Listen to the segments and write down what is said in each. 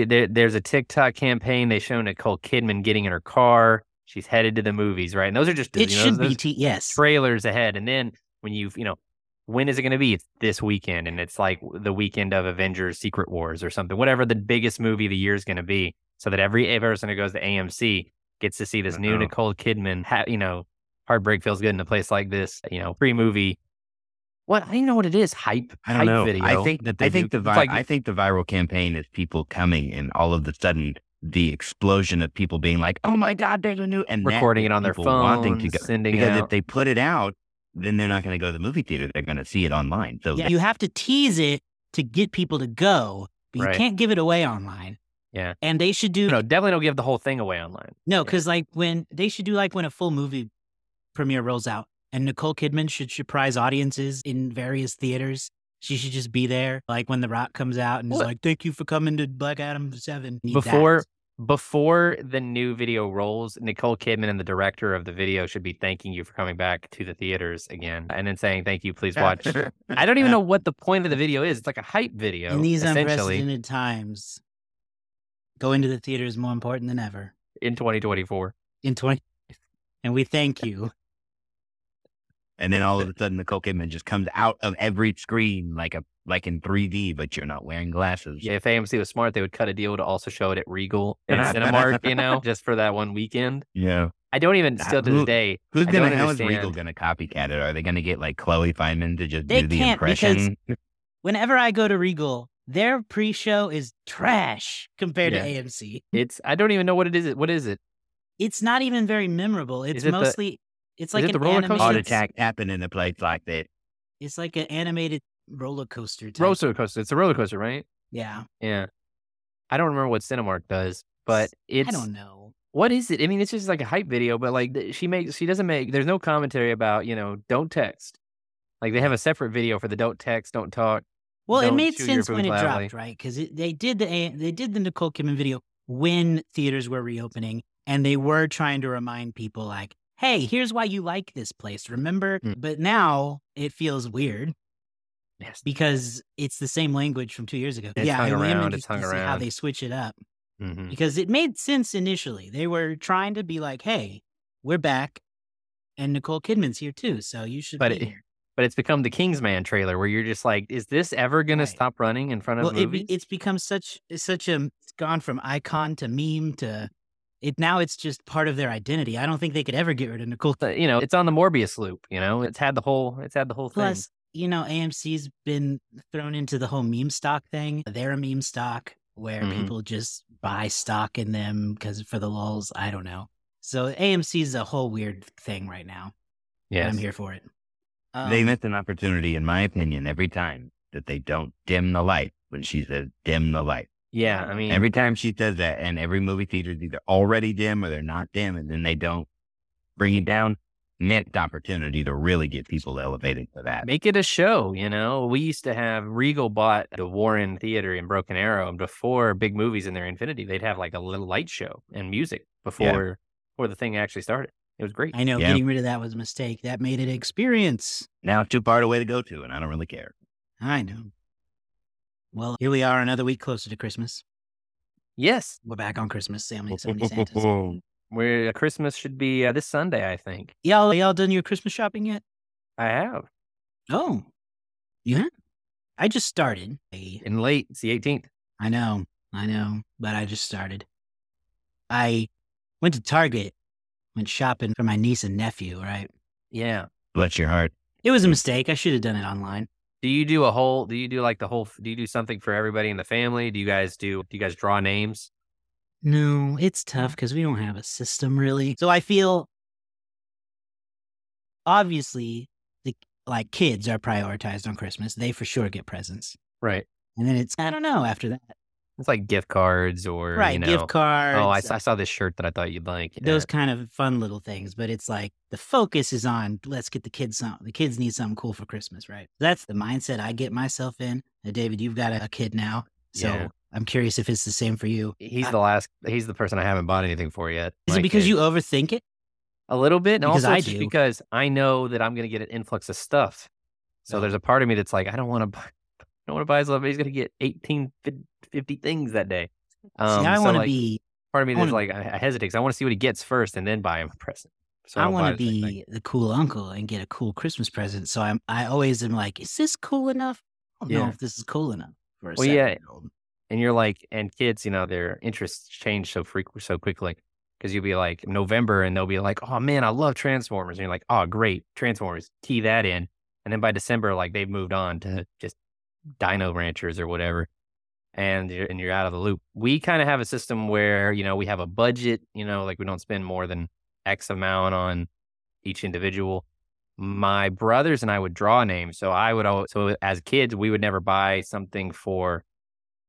They, they, there's a TikTok campaign. They show Nicole Kidman getting in her car. She's headed to the movies, right? And those are just It you know, should be T. Yes. trailers ahead. And then when you've, you know, when is it going to be? It's this weekend, and it's like the weekend of Avengers: Secret Wars or something, whatever the biggest movie of the year is going to be, so that every person who goes to AMC gets to see this new Uh-oh. Nicole Kidman. Ha- you know, heartbreak feels good in a place like this. You know, pre movie. What I don't even know what it is. Hype. I don't hype know. Video. I think that they I think do. the vi- like- I think the viral campaign is people coming and all of a sudden the explosion of people being like, "Oh my god, there's a new," and recording it on their phone, wanting to go sending because out. if they put it out, then they're not going to go to the movie theater. They're going to see it online. So Yeah, you have to tease it to get people to go, but Right. you can't give it away online. Yeah. And they should do no, definitely don't give the whole thing away online. No, Yeah. because like when they should do like when a full movie premiere rolls out, and Nicole Kidman should surprise audiences in various theaters. She should just be there, like when The Rock comes out and is What? like, "Thank you for coming to Black Adam 7. Need that. before before the new video rolls, Nicole Kidman and the director of the video should be thanking you for coming back to the theaters again, and then saying thank you, please watch. I don't even know what the point of the video is. It's like a hype video, in these unprecedented times, going to the theater is more important than ever in 2024. in 20. And we thank you. And then all of a sudden Nicole Kidman just comes out of every screen like a like in 3D, but you're not wearing glasses. Yeah, if AMC was smart, they would cut a deal to also show it at Regal and Cinemark, you know, just for that one weekend. Yeah. I don't even still to this day. Who's I gonna don't how is Regal gonna copycat it? Are they gonna get like Chloe Feynman to just They do the can't because impression? Whenever I go to Regal, their pre-show is trash compared Yeah. to AMC. It's I don't even know what it is. What is it? It's not even very memorable. It's it the- mostly it's like it an the roller coaster? animated, Heart attack happen in a place like that. It's like an animated roller coaster. Type. Roller coaster. It's a roller coaster, right? Yeah, Yeah. I don't remember what Cinemark does, but it's I don't know. What is it? I mean, it's just like a hype video, but like she makes, she doesn't make. There's no commentary about you know, don't text. Like they have a separate video for the don't text, don't talk. Well, it Don't made sense food when it loudly. dropped, right? Because they did the A- they did the Nicole Kidman video when theaters were reopening, and they were trying to remind people like, "Hey, here's why you like this place. Remember?" Mm. But now it feels weird Yes. because it's the same language from two years ago. It's yeah, hung I around, it's hung to see how they switch it up hmm because it made sense initially. They were trying to be like, "Hey, we're back." And Nicole Kidman's here too, so you should But be it- But it's become the Kingsman trailer where you're just like, is this ever gonna stop running in front of well, movies? be- it's become such it's such a it's gone from icon to meme to it now it's just part of their identity. I don't think they could ever get rid of Nicole. But, you know, it's on the Morbius loop. You know, it's had the whole, it's had the whole thing. Plus, you know, AMC's been thrown into the whole meme stock thing. They're a meme stock where Mhm. people just buy stock in them because for the lulls. I don't know. So AMC's a whole weird thing right now. Yeah, I'm here for it. they Um, miss an opportunity, in my opinion, every time that they don't dim the light when she says dim the light. Yeah. I mean, Every time she says that, and every movie theater is either already dim or they're not dim, and then they don't bring it down. Missed opportunity to really get people elevated to that. make it a show. You know, we used to have Regal bought the Warren Theater in Broken Arrow, and before big movies in their Infinity, they'd have like a little light show and music before before the thing actually started. It was great. I know Yeah. getting rid of that was a mistake. That made it experience. Now it's too far away to go to, and I don't really care. I know. Well, here we are, another week closer to Christmas. Yes, We're back on Christmas. So many, so many Santas. where Christmas should be uh, this Sunday, I think. Y'all, y'all done your Christmas shopping yet? I have Oh, yeah. I just started. In late. It's the 18th. I know, I know, but I just started. I went to Target, went shopping for my niece and nephew. Right. Yeah. Bless your heart. It was a mistake. I should have done it online. Do you do a whole? Do you do like the whole? Do you do something for everybody in the family? Do you guys do? Do you guys draw names? No, it's tough because we don't have a system really. So I feel obviously the like kids are prioritized on Christmas. They for sure get presents. Right. And then it's I don't know after that. It's like gift cards or right, You know, gift cards. Oh, I saw this shirt that I thought you'd like. those Yeah. kind of fun little things, but it's like the focus is on let's get the kids some. The kids need something cool for Christmas, right? That's the mindset I get myself in. Uh, David, you've got a, a kid now, so Yeah. I'm curious if it's the same for you. He's I- the last. He's the person I haven't bought anything for yet. Is it because kid. you overthink it? A little bit, and Because also I do. because I know that I'm going to get an influx of stuff. So Oh. there's a part of me that's like, I don't want to buy. I don't want to buy stuff. He's going to get 18, 50 things that day. Um, See, I so, want to like, be. part of me is like I I hesitate because I want to see what he gets first and then buy him a present. So I don't want to the same thing. be the cool uncle and get a cool Christmas present. So I'm. I always am like, is this cool enough? I don't know if this is cool enough for a Well, yeah. and you're like, and kids, you know, their interests change so frequent, so quickly. Because you'll be like November, and they'll be like, "Oh man, I love Transformers," and you're like, "Oh great, Transformers." Key that in, and then by December, like they've moved on to just Dino Ranchers or whatever, and you're and you're out of the loop. We kind of have a system where you know we have a budget, you know, like we don't spend more than X amount on each individual. My brothers and I would draw names, so I would always, so as kids we would never buy something for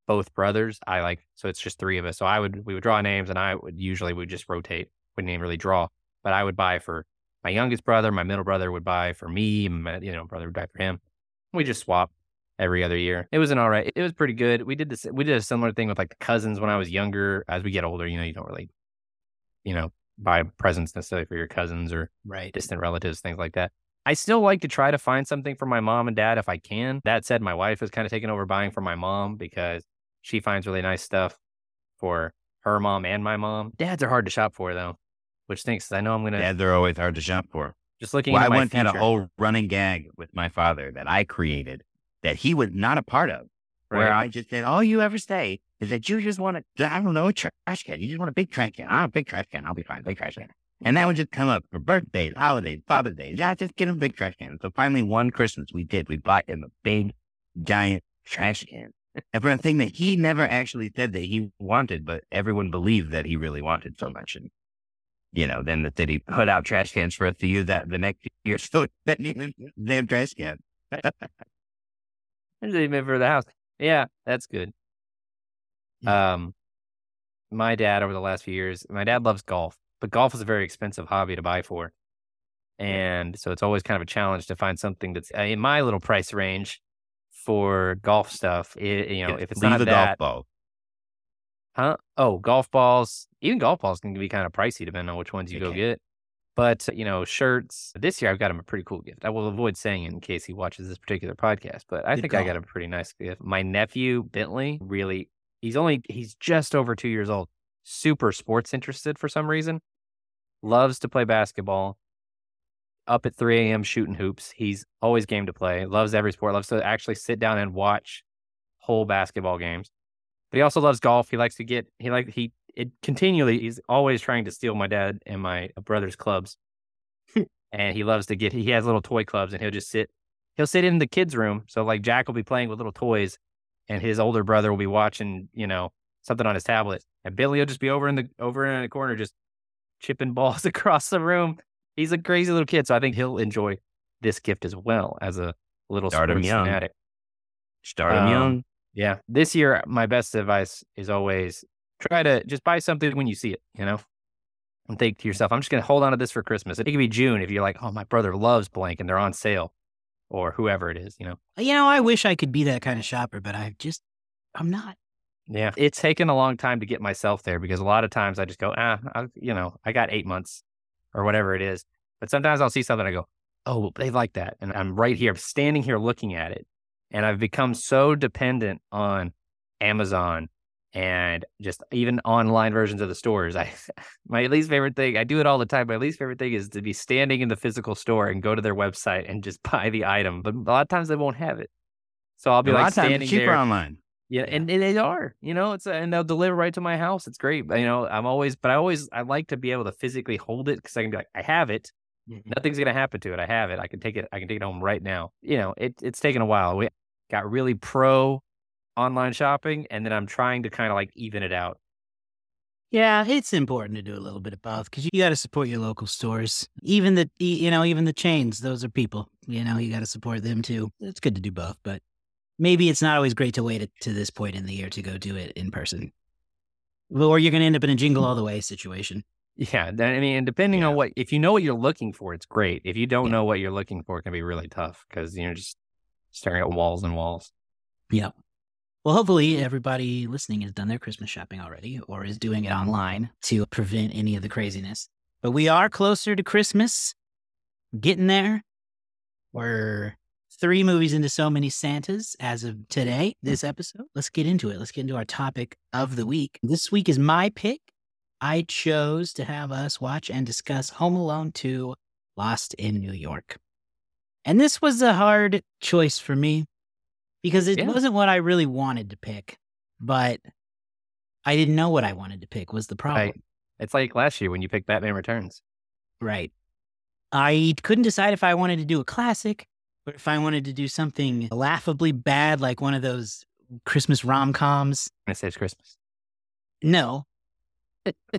both brothers. I like so it's just three of us. So I would we would draw names, and I would usually would just rotate. Wouldn't even really draw, but I would buy for my youngest brother. My middle brother would buy for me. My you know brother would buy for him. We just swap every other year. It was an all right. It was pretty good. We did this. We did a similar thing with like the cousins when I was younger. As we get older, you know, you don't really, you know, buy presents necessarily for your cousins or Right. distant relatives, things like that. I still like to try to find something for my mom and dad if I can. That said, my wife has kind of taken over buying for my mom because she finds really nice stuff for her mom and my mom. Dads are hard to shop for though, which stinks. 'cause I know I'm gonna Yeah, they're always hard to shop for. just looking Well, I my once had a whole running gag with my father that I created that he was not a part of. Where? I just said, all you ever say is that you just want a, I don't know, a trash can. You just want a big trash can. I'm a big trash can. I'll be fine. Big trash can. And that would just come up for birthdays, holidays, Father's Day. Yeah, just get him a big trash can. So finally, one Christmas we did. We bought him a big, giant trash can. And for a thing that he never actually said that he wanted, but everyone believed that he really wanted so much. And, you know, then the city put out trash cans for us to use that the next year. So that damn trash can. There's even for the house. Yeah, that's good. Um, my dad over the last few years, my dad loves golf, but golf is a very expensive hobby to buy for, and so it's always kind of a challenge to find something that's uh, in my little price range for golf stuff. It, you know, if it's Leave not a that, golf ball. huh? Oh, golf balls. Even golf balls can be kind of pricey depending on which ones you They go can. get. But you know, shirts. This year, I've got him a pretty cool gift. I will avoid saying it in case he watches this particular podcast. But I Good think I got him a pretty nice gift. My nephew Bentley really. He's only he's just over two years old. Super sports interested for some reason. Loves to play basketball. Up at 3 a.m. shooting hoops. He's always game to play. Loves every sport. Loves to actually sit down and watch whole basketball games. But he also loves golf. He likes to get he like he it continually he's always trying to steal my dad and my brother's clubs. and he loves to get he has little toy clubs and he'll just sit he'll sit in the kids room. So like Jack will be playing with little toys and his older brother will be watching, you know, something on his tablet. And Billy will just be over in the over in the corner just chipping balls across the room. He's a crazy little kid, so I think he'll enjoy this gift as well as a little Start him young. fanatic. Start him Um, young. Yeah. This year, my best advice is always try to just buy something when you see it, you know? And think to yourself, I'm just going to hold on to this for Christmas. It could be June if you're like, oh, my brother loves blank and they're on sale or whoever it is, you know? You know, I wish I could be that kind of shopper, but I just, I'm not. Yeah. It's taken a long time to get myself there because a lot of times I just go, ah, I, you know, I got eight months or whatever it is. But sometimes I'll see something, I go, oh, they like that. And I'm right here, I'm standing here looking at it. And I've become so dependent on Amazon and just even online versions of the stores. I my least favorite thing, I do it all the time. My least favorite thing is to be standing in the physical store and go to their website and just buy the item. But a lot of times they won't have it. So I'll be a lot like of times standing cheaper there. online. Yeah, and, and they are, you know, it's and they'll deliver right to my house. It's great. But, you know, I'm always, but I always, I like to be able to physically hold it because I can be like, I have it. Mm-hmm. Nothing's gonna happen to it. I have it. I can take it. I can take it home right now. You know, it, it's taken a while. We got really pro online shopping, and then I'm trying to kind of like even it out. Yeah, it's important to do a little bit of both because you got to support your local stores. Even the, you know, even the chains, those are people. You know, you got to support them too. It's good to do both, but maybe it's not always great to wait to this point in the year to go do it in person. Or you're going to end up in a jingle all the way situation. Yeah, I mean, and depending on what, if you know what you're looking for, it's great. If you don't Yeah. know what you're looking for, it can be really tough because you're just staring at walls and walls. Yep. Well, hopefully everybody listening has done their Christmas shopping already or is doing it online to prevent any of the craziness. But we are closer to Christmas, getting there. We're three movies into so many Santas as of today, this episode. Let's get into it. Let's get into our topic of the week. This week is my pick. I chose to have us watch and discuss Home Alone 2 Lost in New York. And this was a hard choice for me because it Yeah. wasn't what I really wanted to pick, but I didn't know what I wanted to pick was the problem. Right. It's like last year when you picked Batman Returns. Right. I couldn't decide if I wanted to do a classic or if I wanted to do something laughably bad like one of those Christmas rom coms. It saves Christmas. No,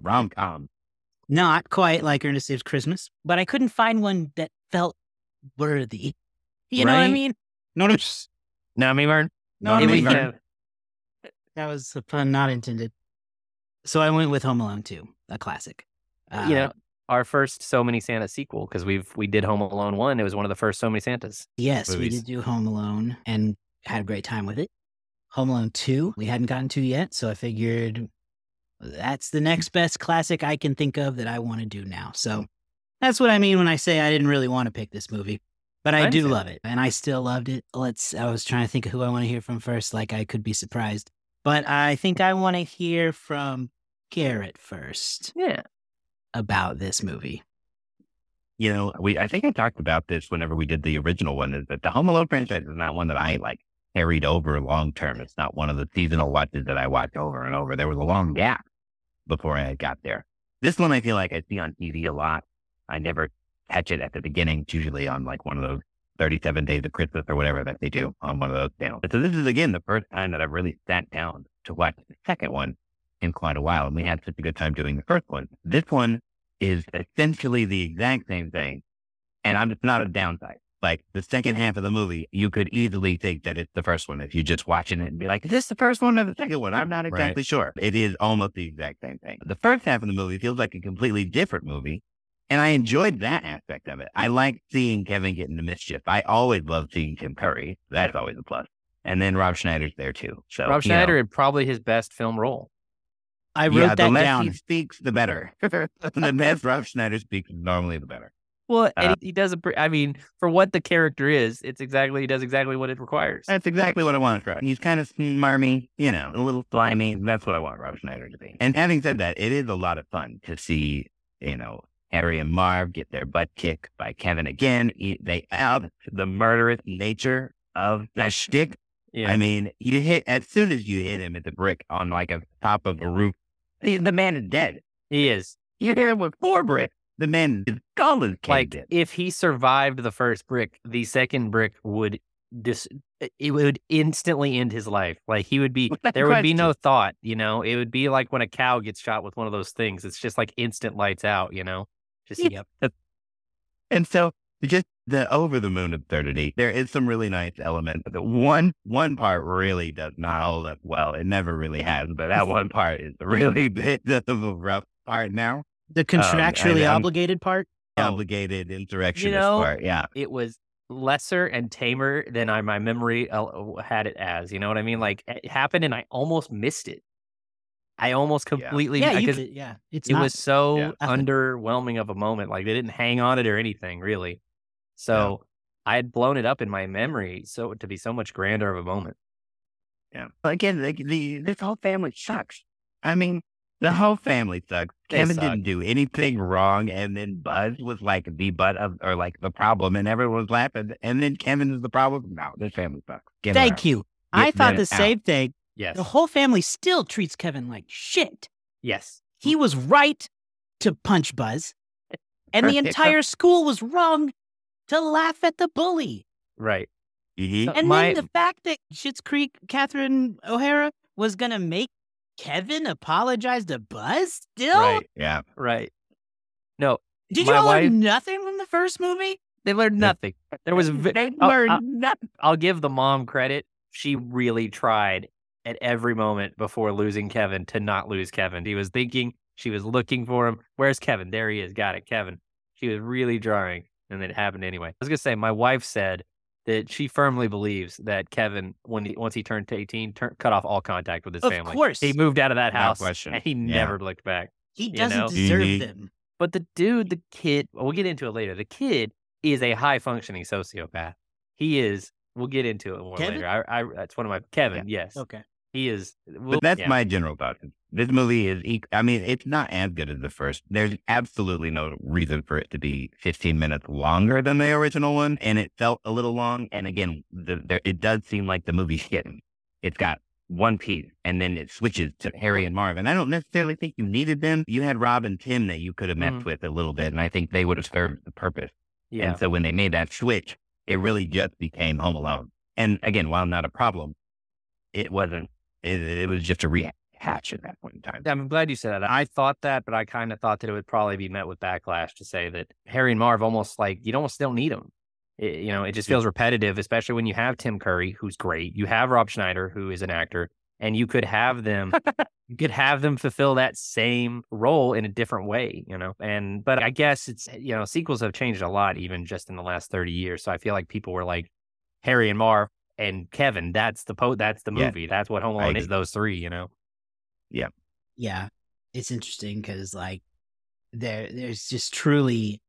Rom com. not quite like Ernest Saves Christmas, but I couldn't find one that felt worthy. You know what I mean? No, no, just- No, me, Martin. no, It no, was that was a pun not intended. So I went with Home Alone 2, a classic. Uh, you know, our first So Many Santa sequel because we've we did Home Alone one. It was one of the first So Many Santas. Yes, we did do Home Alone and had a great time with it. Home Alone 2, we hadn't gotten to yet, so I figured that's the next best classic I can think of that I want to do now. So that's what I mean when I say I didn't really want to pick this movie. But I, I do love it, and I still loved it. Let's. I was trying to think of who I want to hear from first, like I could be surprised. But I think I want to hear from Garrett first Yeah, about this movie. You know, we I think I talked about this whenever we did the original one. Is that the Home Alone franchise is not one that I like carried over long term. It's not one of the seasonal watches that I watch over and over. There was a long gap before I got there. This one I feel like I see on TV a lot. I never catch it at the beginning. It's usually on like one of those 37 days of Christmas or whatever that they do on one of those channels. So this is again the first time that I've really sat down to watch the second one in quite a while. And we had such a good time doing the first one. This one is essentially the exact same thing. And I'm it's not a downside. Like the second half of the movie, you could easily think that it's the first one if you're just watching it and be like, is this the first one or the second one? I'm not exactly sure. It is almost the exact same thing. The first half of the movie feels like a completely different movie. And I enjoyed that aspect of it. I like seeing Kevin get into mischief. I always love seeing Tim Curry. That's always a plus. And then Rob Schneider's there too. So Rob you know, Schneider had probably his best film role. I wrote yeah, that the less down. he speaks, the better. the less Rob Schneider speaks, normally the better. Well, and Uh, he, he does a. pre- I mean, for what the character is, it's exactly he does exactly what it requires. That's exactly what I want from He's kind of smarmy, you know, a little slimy. That's what I want Rob Schneider to be. And having said that, it is a lot of fun to see, you know, Harry and Marv get their butt kicked by Kevin again. He- They out the murderous nature of that shtick. yeah, I mean, you hit as soon as you hit him at the brick on like a top of a roof, the, the man is dead. he is. You hit him with four bricks. The man, is skull is Like in. if he survived the first brick, the second brick would dis. It would instantly end his life. Like he would be. There would be no thought. You know, it would be like when a cow gets shot with one of those things. It's just like instant lights out. You know, just yep. And so just the over the moon absurdity, there is some really nice element, But the one one part really does not hold up well. It never really has, but that one part is really bit of a rough part now. The contractually I'm- obligated part. Oh. Obligated insurrectionist know, part. Yeah. it was lesser and tamer than I my memory uh, had it as. You know what I mean? Like it happened and I almost missed it. I almost completely Yeah, you because could, yeah. It's it not, was so yeah. Underwhelming of a moment. Like they didn't hang on it or anything really. So I had blown it up in my memory so to be so much grander of a moment. Yeah. But again, the, the, this whole family sucks. I mean, the whole family sucks. They Kevin suck. didn't do anything wrong, and then Buzz was like the butt of, or like the problem, and everyone was laughing. And then Kevin is the problem. No, this family sucks. Get Thank out. you. I thought the out. same thing. Yes. The whole family still treats Kevin like shit. yes. He was right to punch Buzz, and the entire school was wrong to laugh at the bully. Right. Mhm. And My- then the fact that Schitt's Creek, Catherine O'Hara, was going to make Kevin apologize to Buzz still? Right. Yeah. Right. No, Did you all wife- learn nothing from the first movie? they learned nothing. There was vi- They I'll- learned I'll- nothing. I'll give the mom credit. She really tried at every moment before losing Kevin to not lose Kevin. He was thinking, she was looking for him. Where's Kevin? There he is. Got it, Kevin. She was really drawing, and it happened anyway. I was gonna say, my wife said that she firmly believes that Kevin, when he, once he turned to eighteen, turn, cut off all contact with his Of family. Of course. he moved out of that Without house, question. and he Yeah. never looked back. He You doesn't know? deserve Mhm. them. But the dude, the kid, well, we'll get into it later. The kid is a high functioning sociopath. he is. We'll get into it more Kevin? later. I, I that's one of my Kevin. Yes, Okay. He is. We'll, But that's yeah. my general thought. This movie is, I mean, it's not as good as the first. There's absolutely no reason for it to be 15 minutes longer than the original one. And it felt a little long. And again, the, there, it does seem like the movie's hidden. It's got one piece and then it switches to Harry and Marv. And I don't necessarily think you needed them. You had Rob and Tim that you could have messed Mhm. with a little bit. And I think they would have served the purpose. Yeah, And so when they made that switch, it really just became Home Alone. And again, while not a problem, it wasn't, it, it was just a rehash at that point in time. I'm glad you said that. I thought that, but I kind of thought that it would probably be met with backlash to say that Harry and Marv almost like you almost don't need them. It, you know, it just feels repetitive, especially when you have Tim Curry, who's great. You have Rob Schneider, who is an actor, and you could have them, you could have them fulfill that same role in a different way. You know, and but I guess it's eh, you know sequels have changed a lot even just in the last thirty years. So I feel like people were like Harry and Marv and Kevin. That's the po. That's the Yeah. movie. That's what Home I Alone is. Those three. You know. Yeah. Yeah, it's interesting because like there there's just truly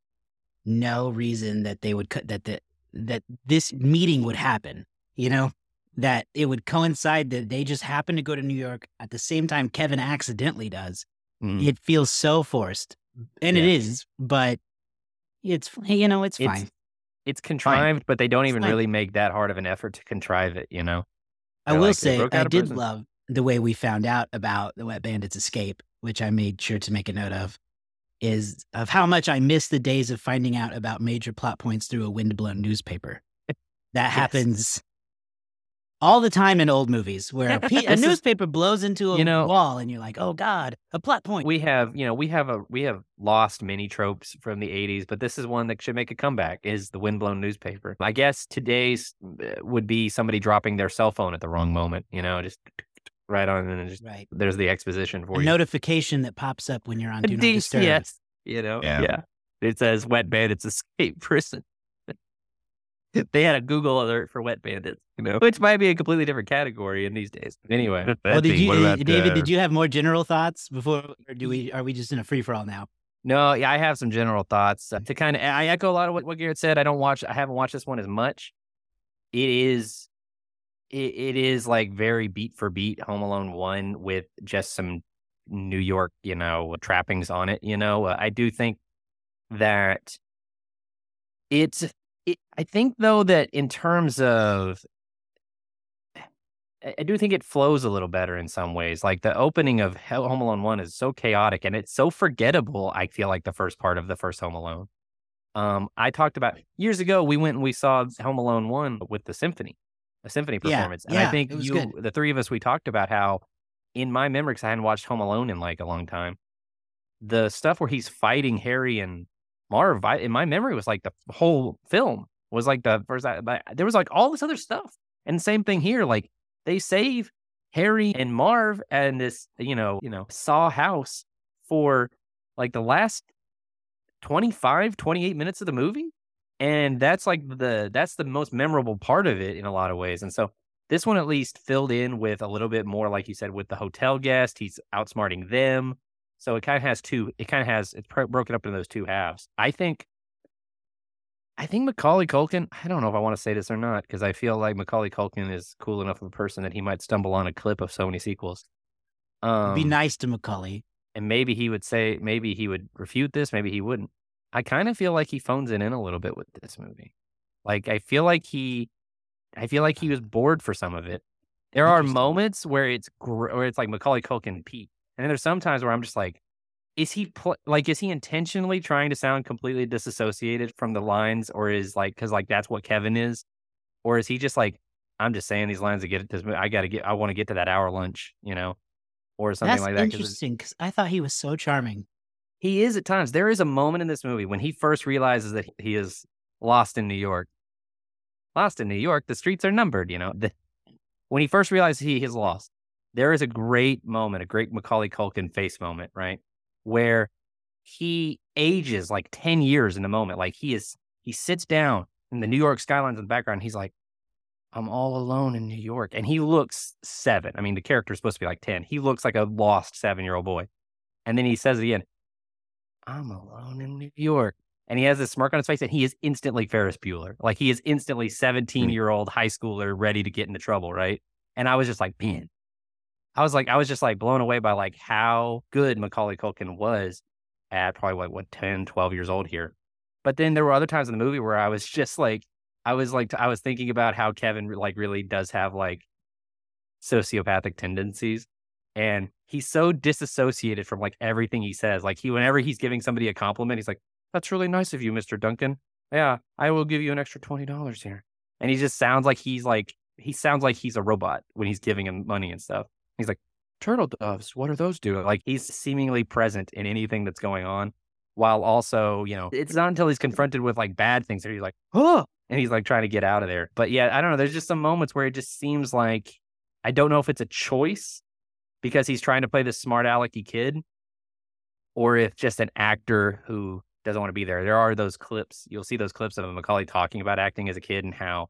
no reason that they would cut that that that this meeting would happen. You know that it would coincide that they just happen to go to New York at the same time Kevin accidentally does. Mm. It feels so forced, and it Yeah. is, but it's you know it's It's- fine. It's contrived, but they don't even fine. really make that hard of an effort to contrive it, you know? I They're will like, say I did prison. love the way we found out about the Wet Bandits escape, which I made sure to make a note of, is of how much I miss the days of finding out about major plot points through a windblown newspaper. That Yes. happens all the time in old movies where a, pe- a This is- newspaper blows into a You know- wall and you're like, oh God, a plot point. We have, you know, we have a we have lost many tropes from the 80s, but this is one that should make a comeback is the windblown newspaper. I guess today's uh, would be somebody dropping their cell phone at the wrong moment, you know, just right on and just right. there's the exposition for A you. notification that pops up when you're on Do Not Disturb. Yes. You know, Yeah. yeah. It says wet bandits escape prison. they had a Google alert for wet bandits, you know, which might be a completely different category in these days. Anyway, Well, did you, what uh, about, David? uh, Did you have more general thoughts before, or do we? Are we just in a free for all now? no, yeah, I have some general thoughts uh, to kind of. I echo a lot of what, what Garrett said. I don't watch. I haven't watched this one as much. It is, it, it is like very beat for beat Home Alone one with just some New York, you know, trappings on it. You know, Uh, I do think that it's. It, I think though that in terms of I do think it flows a little better in some ways. Like the opening of Home Alone 1 is so chaotic and it's so forgettable. I feel like the first part of the first Home Alone. Um, I talked about years ago, we went and we saw Home Alone 1 with the symphony, a symphony Yeah, performance. and I think you, good. the three of us, we talked about how in my memory, because I hadn't watched Home Alone in like a long time, the stuff where he's fighting Harry and Marv, I, in my memory, was like the whole film was like the first. But there was like all this other stuff, and same thing here. Like they save Harry and Marv and this, you know, you know, Saw house for like the last 25, 28 minutes of the movie. And that's like the that's the most memorable part of it in a lot of ways. And so this one at least filled in with a little bit more, like you said, with the hotel guest. He's outsmarting them. So it kind of has two, it kind of has, it's broken up into those two halves. I think, I think Macaulay Culkin, I don't know if I want to say this or not, because I feel like Macaulay Culkin is cool enough of a person that he might stumble on a clip of so many sequels. Um, Be nice to Macaulay. and maybe he would say, maybe he would refute this, maybe he wouldn't. I kind of feel like he phones it in a little bit with this movie. Like I feel like he, I feel like he was bored for some of it. There are moments where it's gr- where it's like Macaulay Culkin peak, and then there's some times where I'm just like, is he pl- like is he intentionally trying to sound completely disassociated from the lines, or is like because like that's what Kevin is, or is he just like I'm just saying these lines to get it to this I got to get I want to get to that hour lunch, you know, or something That's like that interesting because I thought he was so charming. he is at times. There is a moment in this movie when he first realizes that he is lost in New York. Lost in New York, the streets are numbered, you know. The, when he first realizes he is lost, there is a great moment, a great Macaulay Culkin face moment, right? Where he ages like 10 years in the moment. Like he is, he sits down and the New York skyline's in the background. He's like, I'm all alone in New York. And he looks seven. I mean, the character is supposed to be like 10. He looks like a lost seven year old boy. And then he says it again, I'm alone in New York. and he has this smirk on his face, and he is instantly Ferris Bueller. Like he is instantly 17 year old high schooler ready to get into trouble, right? And I was just like, man, I was like, I was just like blown away by like how good Macaulay Culkin was at probably like what 10, 12 years old here. But then there were other times in the movie where I was just like, I was like, I was thinking about how Kevin like really does have like sociopathic tendencies. And he's so disassociated from like everything he says. Like he, whenever he's giving somebody a compliment, he's like, that's really nice of you, Mr. Duncan. Yeah, I will give you an extra $20 here. And he just sounds like he's like, he sounds like he's a robot when he's giving him money and stuff. He's like, turtle doves, what are those doing? Like he's seemingly present in anything that's going on while also, you know, it's not until he's confronted with like bad things that he's like, oh, and he's like trying to get out of there. But yeah, I don't know. There's just some moments where it just seems like I don't know if it's a choice because he's trying to play this smart alecky kid or if just an actor who doesn't want to be there. There are those clips. You'll see those clips of Macaulay talking about acting as a kid and how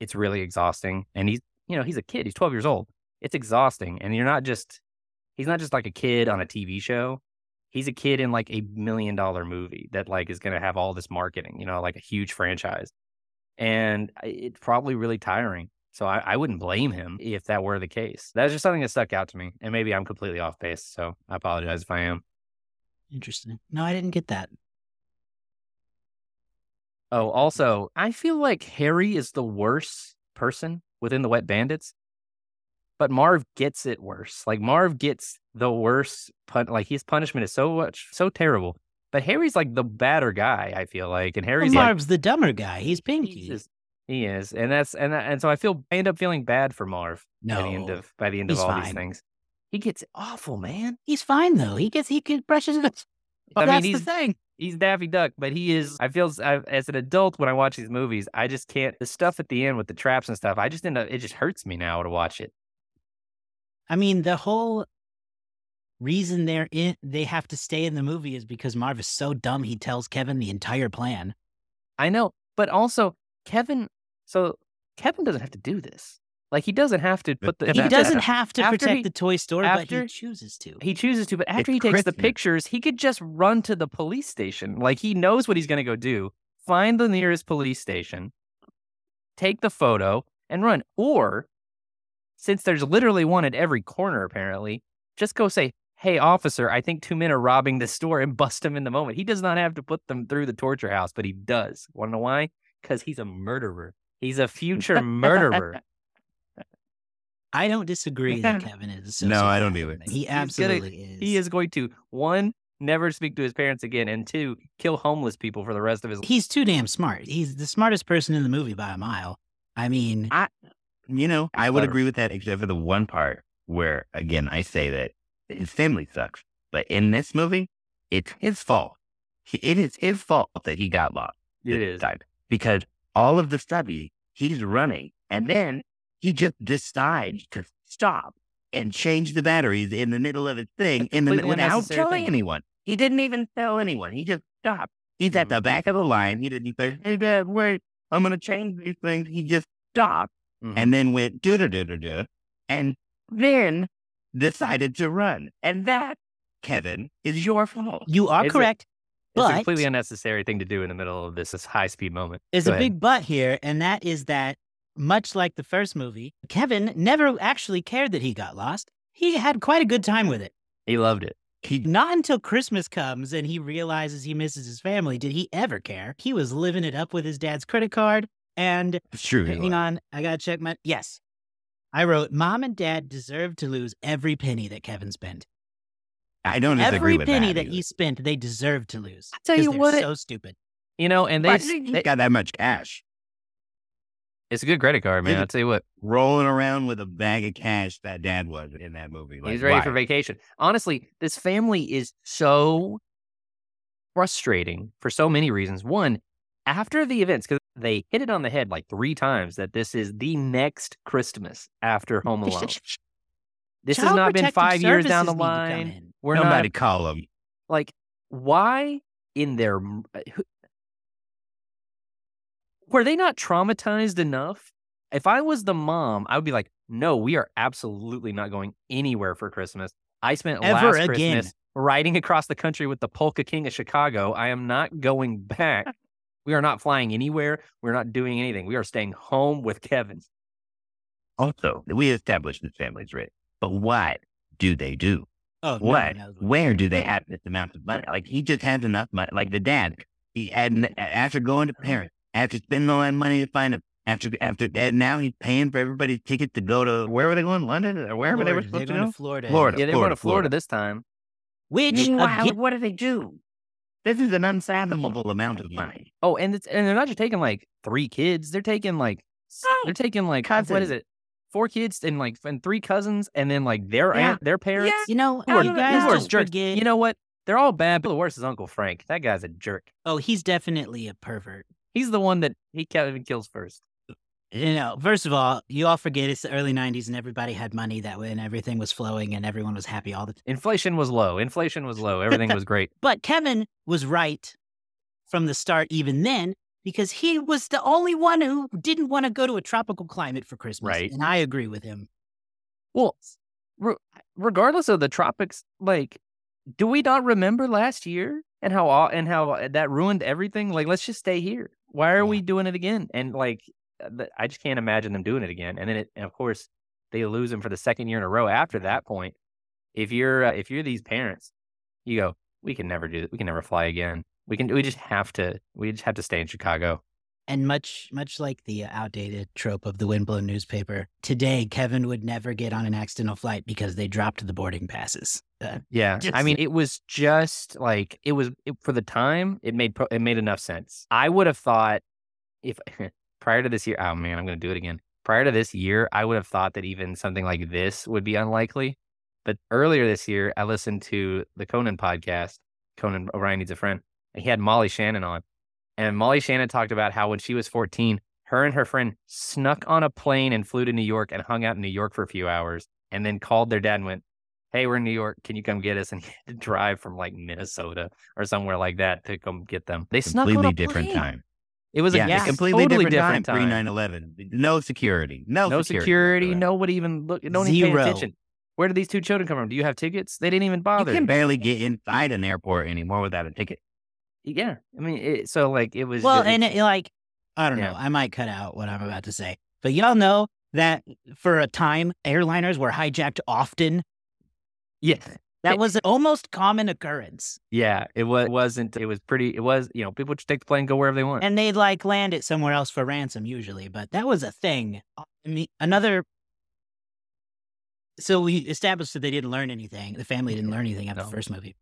it's really exhausting. And he's, you know, he's a kid. He's 12 years old. It's exhausting. And you're not just, he's not just like a kid on a TV show. He's a kid in like a million dollar movie that like is going to have all this marketing, you know, like a huge franchise. And it's probably really tiring. So I, I wouldn't blame him if that were the case. That's just something that stuck out to me. And maybe I'm completely off base. So I apologize if I am. Interesting. No, I didn't get that. Oh, also, I feel like Harry is the worst person within the Wet Bandits, but Marv gets it worse. Like Marv gets the worst pun- like his punishment is so much so terrible. But Harry's like the badder guy, I feel like. And Harry's well, like Marv's the dumber guy. He's Pinky. he's just- he is. And that's and and so I feel I end up feeling bad for Marv by the end of by the end of all these things. He gets awful, man. He's fine though. He gets he can brushes it. I Well, mean, that's the thing. He's Daffy Duck, but he is. I feel I, as an adult when I watch these movies, I just can't. The stuff at the end with the traps and stuff, I just end up. It just hurts me now to watch it. I mean, the whole reason they're in they have to stay in the movie is because Marv is so dumb he tells Kevin the entire plan. I know, but also Kevin. So Kevin doesn't have to do this. Like he doesn't have to put the. He doesn't have to protect he- the toy store, but after- he chooses to. He chooses to, but after he It's takes the pictures, he could just run to the police station. Like he knows what he's going to go do. Find the nearest police station, take the photo, and run. Or, since there's literally one at every corner, apparently, just go say, "Hey, officer, I think two men are robbing this store," and bust them in the moment. He does not have to put them through the torture house, but he does. Want to know why? Because he's a murderer. He's a future murderer. I don't disagree that Kevin is. No, I don't sociopath. either. He gonna- absolutely is. He is going to one never speak to his parents again, and two kill homeless people for the rest of his life. He's too damn smart. He's the smartest person in the movie by a mile. I mean, You know, I would agree with that, except for the one part where, again, I say that his family sucks. But in this movie, it's his fault. It is his fault that he got lost. It is. time. because all of the study he's running, and then he just decides to stop and change the batteries in the middle of his thing in the without telling anyone. He didn't even tell anyone. He just stopped. He's at Mhm. the back of the line. He didn't say, "Hey, Dad, wait, I'm gonna change these things." He just stopped Mhm. and then went do do do do do, and then decided to run. And that, Kevin, is your fault. you are Is it- correct. it's a but completely unnecessary thing to do in the middle of this, this high speed moment. There's a ahead. big but here, and that is that much like the first movie, Kevin never actually cared that he got lost. He had quite a good time with it. He loved it. He Not until Christmas comes and he realizes he misses his family did he ever care. He was living it up with his dad's credit card. And it's true. hang was. on, I gotta check my. Yes. I wrote, Mom and Dad deserve to lose every penny that Kevin spent. I don't disagree Every penny that. that either. he spent, they deserve to lose. I tell 'Cause you they're what, it- so stupid. You know, and they, do you think he's they- got that much cash it's a good credit card, man. I'll tell you what. rolling around with a bag of cash that dad was in that movie. Like, He's ready for vacation. Honestly, this family is so frustrating for so many reasons. One, after the events, because they hit it on the head like three times that this is the next Christmas after Home Alone. This has not been five years down the Services need to come line. in. We're Somebody not call him. like why in their uh, were they not traumatized enough? If I was the mom, I would be like, no, we are absolutely not going anywhere for Christmas. I spent Ever last again. Christmas riding across the country with the Polka King of Chicago. I am not going back. We are not flying anywhere. We're not doing anything. We are staying home with Kevin. Also, we established this family's rich, but what do they do? Oh, what? one knows what- Where do they have this amount of money? Like he just has enough money. Like the dad, he had after going to uh-huh. Paris, after spending all that money to find him, after after that, now he's paying for everybody's ticket to go to where were they going? London or wherever they were Florida. supposed They're to going go. Florida. Florida. Yeah, they were Florida, to Florida Florida. this time. Which Meanwhile, again, what do they do? This is an hmm. unfathomable amount of money. Oh, and it's and they're not just taking like three kids. They're taking like oh, they're taking like what is it? Four kids and like and three cousins, and then like their Yeah. aunt, their parents. you know, Who are- you who guys are jerks. forget. You know what? They're all bad, but the worst is Uncle Frank. That guy's a jerk. oh, he's definitely a pervert. He's the one that he Kevin kills first. You know, first of all, you all forget it's the early '90s and everybody had money that way, and everything was flowing, and everyone was happy all the time. Inflation was low. Inflation was low. Everything was great. But Kevin was right from the start, even then, because he was the only one who didn't want to go to a tropical climate for Christmas. Right. And I agree with him. Well, re- regardless of the tropics, like, do we not remember last year and how and how that ruined everything? Like, let's just stay here. Why are Yeah. we doing it again? And like, I just can't imagine them doing it again. And then, it, and of course, they lose him for the second year in a row. After that point, if you're uh, if you're these parents, you go, we can never do. that. We can never fly again. We can. We just have to. We just have to stay in Chicago. And much, much like the outdated trope of the windblown newspaper, today Kevin would never get on an accidental flight because they dropped the boarding passes. Uh, Yeah, I mean, it was just like it was it, for the time. It made pro- it made enough sense. I would have thought if prior to this year. Oh man, I'm going to do it again. Prior to this year, I would have thought that even something like this would be unlikely. But earlier this year, I listened to the Conan podcast. Conan O'Brien needs a friend. And he had Molly Shannon on, and Molly Shannon talked about how when she was 14, her and her friend snuck on a plane and flew to New York and hung out in New York for a few hours, and then called their dad and went, hey, we're in New York. Can you come get us? And he had to drive from like Minnesota or somewhere like that to come get them. They snuck on completely a different plane. time. It was yeah, a, a yeah, completely totally different, different time. Pre 9/11, no security, no, No security. whatsoever. Nobody even look. Don't even pay attention. Where did these two children come from? Do you have tickets? They didn't even bother. You bother. can barely get inside an airport anymore without a ticket. yeah, I mean, it, so like it was. well, ju- and it, like, I don't Yeah. know. I might cut out what I'm about to say. But y'all know that for a time, airliners were hijacked often. yeah, That was an almost common occurrence. yeah. It was wasn't. It was pretty. It was. You know, people just take the plane, go wherever they want. And they'd like land it somewhere else for ransom usually, but that was a thing. I mean, another. So we established that they didn't learn anything. The family didn't learn anything after No. the first movie.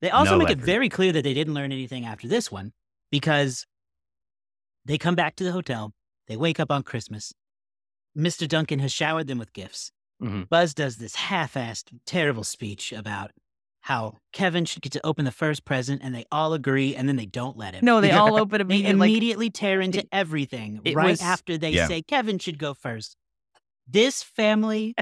They also No make it very clear that they didn't learn anything after this one because they come back to the hotel. They wake up on Christmas. Mr. Duncan has showered them with gifts. Mhm. Buzz does this half assed, terrible speech about how Kevin should get to open the first present, and they all agree, and then they don't let him. no, they all open They immediately. Like, immediately tear into it- everything it right was- after they Yeah. say Kevin should go first. This family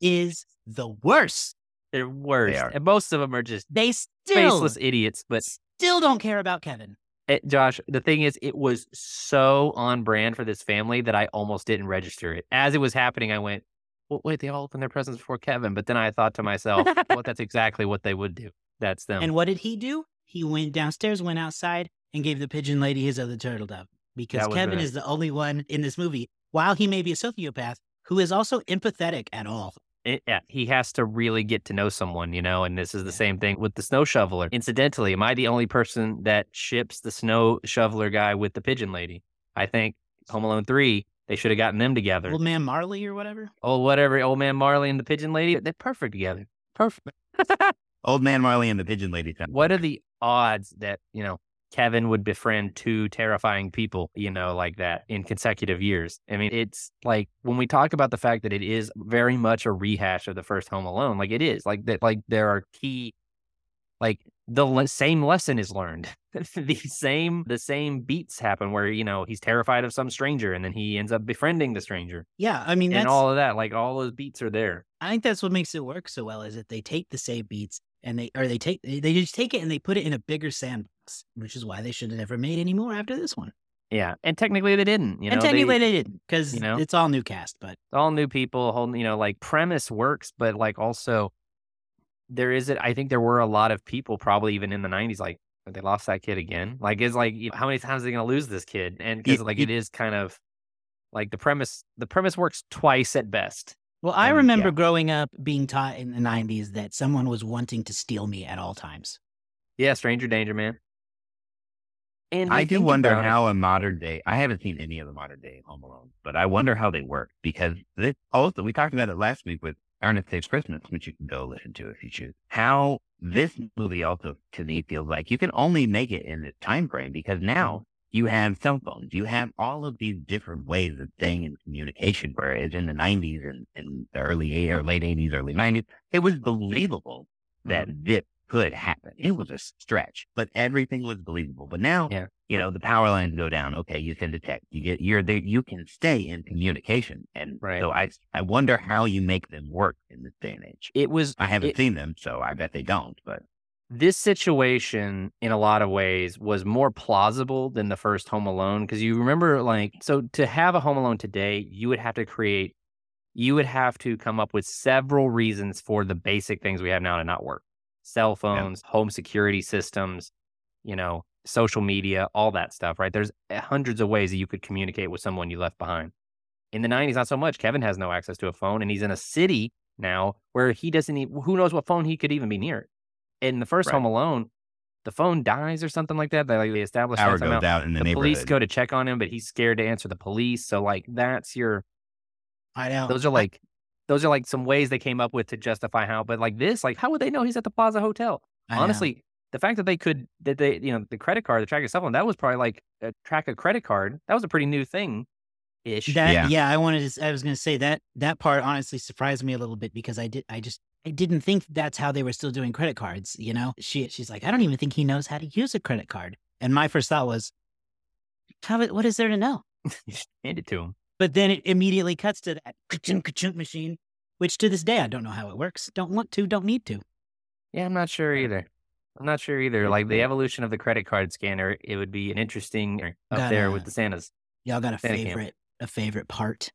is the worst. they're worst, are. and most of them are just They still faceless idiots. But still don't care about Kevin. it, Josh, the thing is, it was so on brand for this family that I almost didn't register it. As it was happening, I went, well, wait, they all opened their presents before Kevin. But then I thought to myself, well, that's exactly what they would do. That's them. And what did he do? He went downstairs, went outside, and gave the pigeon lady his other turtle dove. Because Kevin is the only one in this movie, while he may be a sociopath, who is also empathetic at all. it, yeah, he has to really get to know someone, you know, and this is the Yeah. same thing with the snow shoveler. Incidentally, am I the only person that ships the snow shoveler guy with the pigeon lady? I think Home Alone 3, they should have gotten them together. Old man Marley or whatever. oh, whatever, old man Marley and the pigeon lady, they're perfect together. Perfect. Old man Marley and the pigeon lady. what are the odds that, you know, Kevin would befriend two terrifying people, you know, like that in consecutive years. I mean, it's like when we talk about the fact that it is very much a rehash of the first Home Alone, like it is, like that, like there are key, like the le- same lesson is learned. the same, the same beats happen where, you know, he's terrified of some stranger and then he ends up befriending the stranger Yeah, I mean, and all of that. Like all those beats are there. I think that's what makes it work so well is that they take the same beats and they or they take they just take it and they put it in a bigger sandbox, which is why they should have never made any more after this one. Yeah. And technically they didn't, you know, and technically they, didn't because you know? it's all new cast. But it's all new people whole you know like premise works but like also there is it. I think there were a lot of people, probably even in the '90s, like they lost that kid again. Like, it's like how many times are they going to lose this kid? And because like it is kind of like the premise. The premise works twice at best. Well, I And, remember yeah. growing up being taught in the 90s that someone was wanting to steal me at all times. Yeah, Stranger Danger, man. And I you do wonder about it- how a modern day. I haven't seen any of the modern day Home Alone, but I wonder how they work because this also we talked about it last week with Ernest Saves Christmas, which you can go listen to if you choose. How this movie also to me feels like you can only make it in this time frame because now mm-hmm. you have cell phones, you have all of these different ways of staying in communication. Whereas in the '90s and in the early eight or late '80s, early '90s, it was believable that mm-hmm. this could happen. It was a stretch, but everything was believable. But now, Yeah. You know, the power lines go down. Okay, you send a text, you get you're there, you can stay in communication, and Right. so I I wonder how you make them work in this day and age. it was I haven't it- seen them, so I bet they don't. But this situation in a lot of ways was more plausible than the first home alone because you remember like so to have a home alone today you would have to create you would have to come up with several reasons for the basic things we have now to not work cell phones home security systems you know social media all that stuff right there's eh, hundreds of ways that you could communicate with someone you left behind in the 90s not so much kevin has no access to a phone and he's in a city now where he doesn't even who knows what phone he could even be near in the first Right. Home Alone, the phone dies or something like that. They like they establish power that goes out in the, The police go to check on him, but he's scared to answer the police. So like that's your I know. those are like those are like some ways they came up with to justify how. But like this, like how would they know he's at the Plaza Hotel? I know. Honestly, the fact that they could that they you know the credit card, the track of cell phone, that was probably like a track a credit card. That was a pretty new thing, ish. That Yeah. yeah. I wanted to. I was going to say that that part honestly surprised me a little bit because I did. I just I didn't think that's how they were still doing credit cards. You know, she she's like, I don't even think he knows how to use a credit card. And my first thought was, how? What is there to know? Hand it to him. But then it immediately cuts to that ka-chunk, ka-chunk machine, which to this day I don't know how it works. Don't want to. Don't need to. Yeah, I'm not sure either. I'm not sure either. Like the evolution of the credit card scanner, it would be an interesting up there with the Santas. Y'all got a Santa camp. favorite? A favorite part?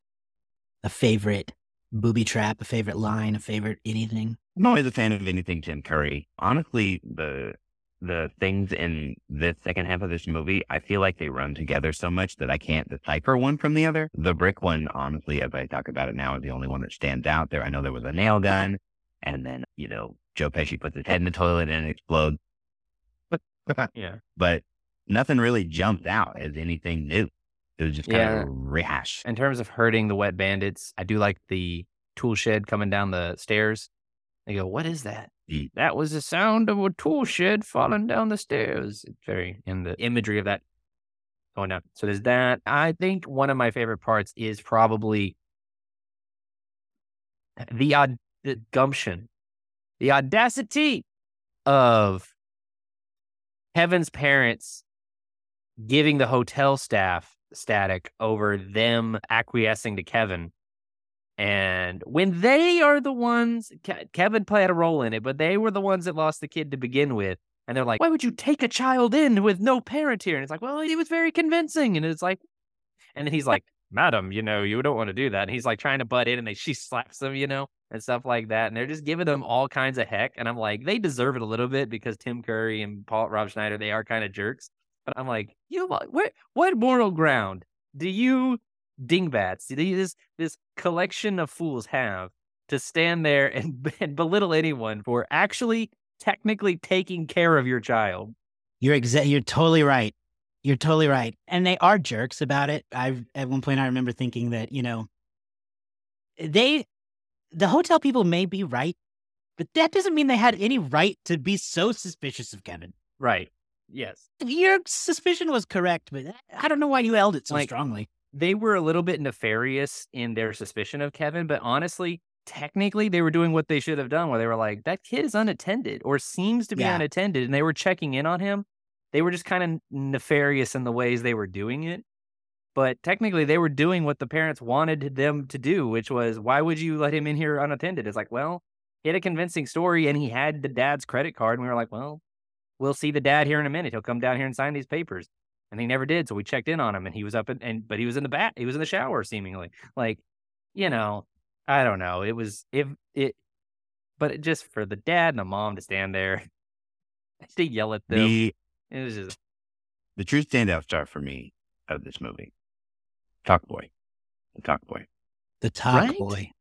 A favorite booby trap? A favorite line? A favorite anything? I'm always a fan of anything Tim Curry. Honestly, the the things in the second half of this movie, I feel like they run together so much that I can't decipher one from the other. The brick one, honestly, as I talk about it now, is the only one that stands out there. I know there was a nail gun, and then you know Joe Pesci puts his head in the toilet and it explodes, Yeah. but nothing really jumped out as anything new. It was just kind Yeah. of rehash. In terms of hurting the wet bandits, I do like the tool shed coming down the stairs. They go, "What is that?" Mm. That was the sound of a tool shed falling down the stairs. It's very in the imagery of that going down. So there's that. I think one of my favorite parts is probably the odd the gumption, the audacity of Kevin's parents giving the hotel staff static over them acquiescing to Kevin. And when they are the ones, Kevin played a role in it, but they were the ones that lost the kid to begin with. And they're like, why would you take a child in with no parent here? And it's like, well, it was very convincing. And it's like, and then he's like, madam, you know, you don't want to do that. And he's like trying to butt in and they, she slaps him, you know, and stuff like that. And they're just giving them all kinds of heck. And I'm like, they deserve it a little bit because Tim Curry and Paul Rob Schneider, they are kind of jerks. But I'm like, you what, what moral ground do you dingbats, do you- this this collection of fools have to stand there and, and belittle anyone for actually technically taking care of your child? You're exa- You're totally right. You're totally right. And they are jerks about it. I've at one point I remember thinking that you know they the hotel people may be right, but that doesn't mean they had any right to be so suspicious of Kevin. Right. Yes. Your suspicion was correct, but I don't know why you held it so Like- strongly. They were a little bit nefarious in their suspicion of Kevin, but honestly, technically they were doing what they should have done where they were like, that kid is unattended or seems to be Yeah. unattended, and they were checking in on him. They were just kind of nefarious in the ways they were doing it. But technically, they were doing what the parents wanted them to do, which was, why would you let him in here unattended? It's like, well, he had a convincing story and he had the dad's credit card. And we were like, well, we'll see the dad here in a minute. He'll come down here and sign these papers. And he never did. So we checked in on him and he was up in, and, but he was in the bat, he was in the shower seemingly. Like, you know, I don't know. It was, if it, but it just for the dad and the mom to stand there, to yell at them, The it was just the true standout star for me of this movie, Talk Boy, the Talk Boy, The Talk Right? Boy.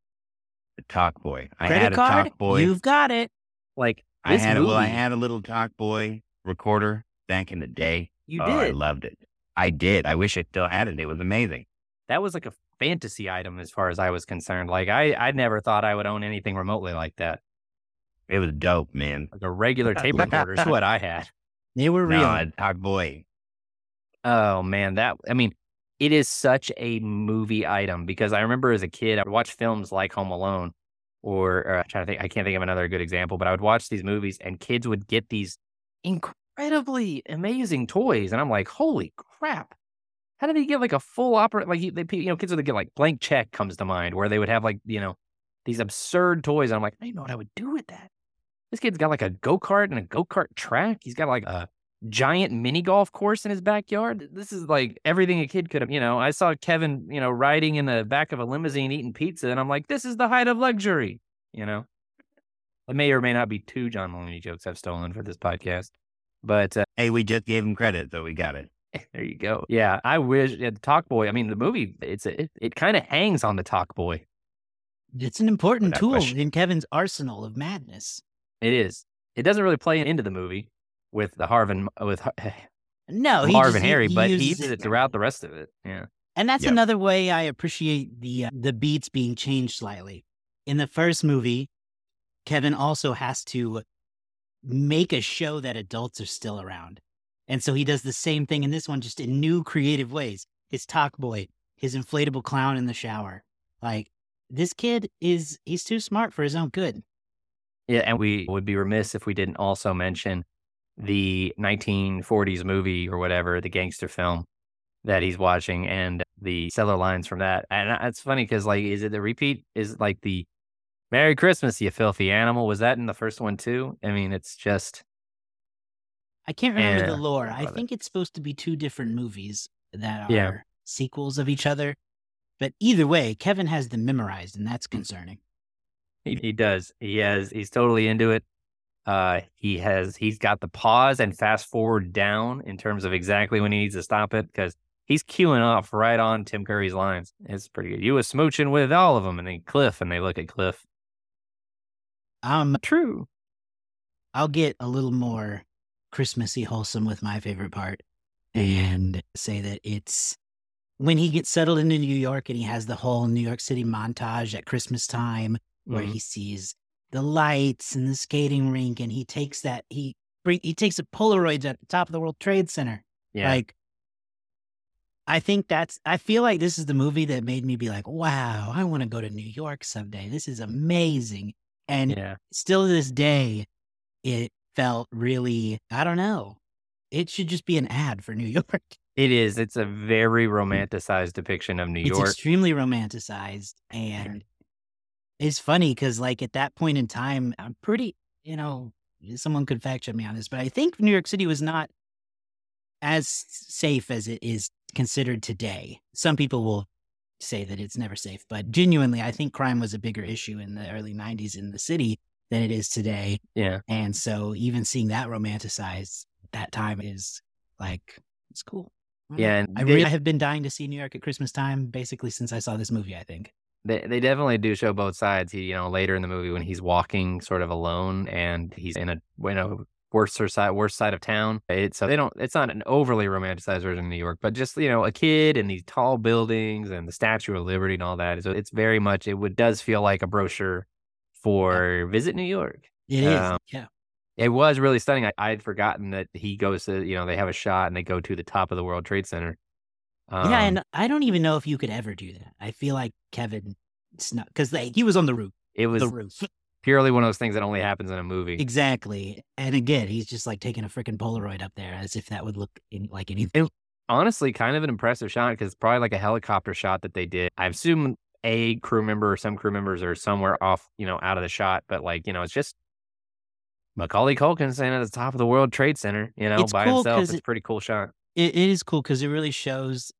the Talk Boy. I Credit had a card? Talk Boy. You've got it. like I had a, movie. well, I had a little Talk Boy recorder back in the day. you oh, I did. loved it. I did. I wish I still had it. It was amazing. that was like a fantasy item as far as I was concerned. Like I, I never thought I would own anything remotely like that. It was dope, man. Like a regular tape recorder is what I had. They were No, real. a Talk Boy. Oh man, that I mean, it is such a movie item because I remember as a kid, I would watch films like Home Alone, or, or I'm trying to think, I can't think of another good example, but I would watch these movies and kids would get these incredibly amazing toys, and I'm like, holy crap! How did they get like a full opera? Like they, you know, kids would get like blank check comes to mind, where they would have like you know these absurd toys. And I'm like, I don't know what I would do with that. This kid's got like a go kart and a go kart track. He's got like a giant mini golf course in his backyard. This is like everything a kid could have, you know. I saw Kevin, you know, riding in the back of a limousine eating pizza, and I'm like, this is the height of luxury, you know. It may or may not be two John Mulaney jokes I've stolen for this podcast, but uh, Hey, we just gave him credit, so we got it. there you go. Yeah, I wish yeah, the Talk Boy. I mean, the movie it's a, it, it kind of hangs on the Talk Boy. It's an important tool question. in Kevin's arsenal of madness. It is. It doesn't really play into the movie with the Harvin with No, Marvin just, Harry, he but he uses it throughout the rest of it. Yeah. And that's Yep. another way I appreciate the uh, the beats being changed slightly. In the first movie, Kevin also has to make a show that adults are still around. And so he does the same thing in this one just in new creative ways. His talk boy, his inflatable clown in the shower. Like this kid is he's too smart for his own good. Yeah, and we would be remiss if we didn't also mention the 1940s movie or whatever, the gangster film that he's watching and the seller lines from that. And it's funny because, like, is it the repeat? Is like the Merry Christmas, you filthy animal? Was that in the first one too? I mean, it's just, I can't remember Yeah, the lore. I it. think it's supposed to be two different movies that are Yeah. sequels of each other. But either way, Kevin has them memorized, and that's mm. concerning. he, he does. He has, he's totally into it. Uh, he has, he's got the pause and fast forward down in terms of exactly when he needs to stop it because he's queuing off right on Tim Curry's lines. It's pretty good. You was smooching with all of them, and then Cliff, and they look at Cliff. Um, True. I'll get a little more Christmassy wholesome with my favorite part and say that it's when he gets settled into New York and he has the whole New York City montage at Christmas time where Mhm. he sees the lights and the skating rink and he takes that he he takes a Polaroid at the top of the World Trade Center. Yeah. Like I think that's I feel like this is the movie that made me be like, wow, I want to go to New York someday. This is amazing. And yeah. still to this day, it felt really, I don't know. It should just be an ad for New York. It is. It's a very mm. romanticized depiction of New It's York. extremely romanticized. And it's funny because, like, at that point in time, I'm pretty, you know, someone could fact check me on this, but I think New York City was not as safe as it is considered today. Some people will say that it's never safe, but genuinely, I think crime was a bigger issue in the early 90s in the city than it is today. yeah. And so even seeing that romanticized at that time is like, it's cool. I. Yeah. And I really have been dying to see New York at Christmas time basically since I saw this movie, I think. They, they definitely do show both sides. He, you know, later in the movie when he's walking sort of alone and he's in a, you know, worse side, worst side of town. It's, so they don't, it's not an overly romanticized version of New York, but just, you know, a kid and these tall buildings and the Statue of Liberty and all that. So it's very much, it would, does feel like a brochure for Visit New York. It is, Um, Yeah. It was really stunning. I, I had forgotten that he goes to, you know, they have a shot and they go to the top of the World Trade Center. Yeah. Um, And I don't even know if you could ever do that. I feel like Kevin snuck because he was on the roof. it was the roof. purely one of those things that only happens in a movie. exactly. And again, he's just like taking a freaking Polaroid up there as if that would look any, like anything. Honestly, kind of an impressive shot because it's probably like a helicopter shot that they did. I assume a crew member or some crew members are somewhere off, you know, out of the shot, but like, you know, it's just Macaulay Culkin standing at the top of the World Trade Center, you know, It's by cool himself. It's a pretty cool shot. It, it is cool because it really shows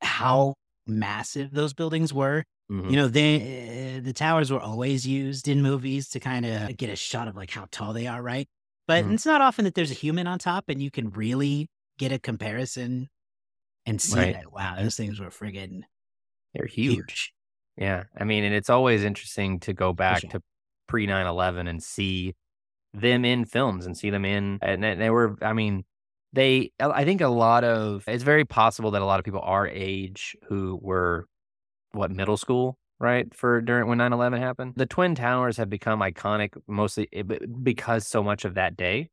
how massive those buildings were Mhm. You know, they uh, the towers were always used in movies to kind of get a shot of like how tall they are, right? But Mhm. it's not often that there's a human on top and you can really get a comparison and see Right. that wow, those things were friggin' They're huge. huge. Yeah. I mean, and it's always interesting to go back sure. to pre 9 11 and see them in films and see them in, and they were, I mean, they, I think a lot of, it's very possible that a lot of people our age who were, what, middle school, right? For during when 9 11 happened. The Twin Towers have become iconic mostly eh, because so much of that day.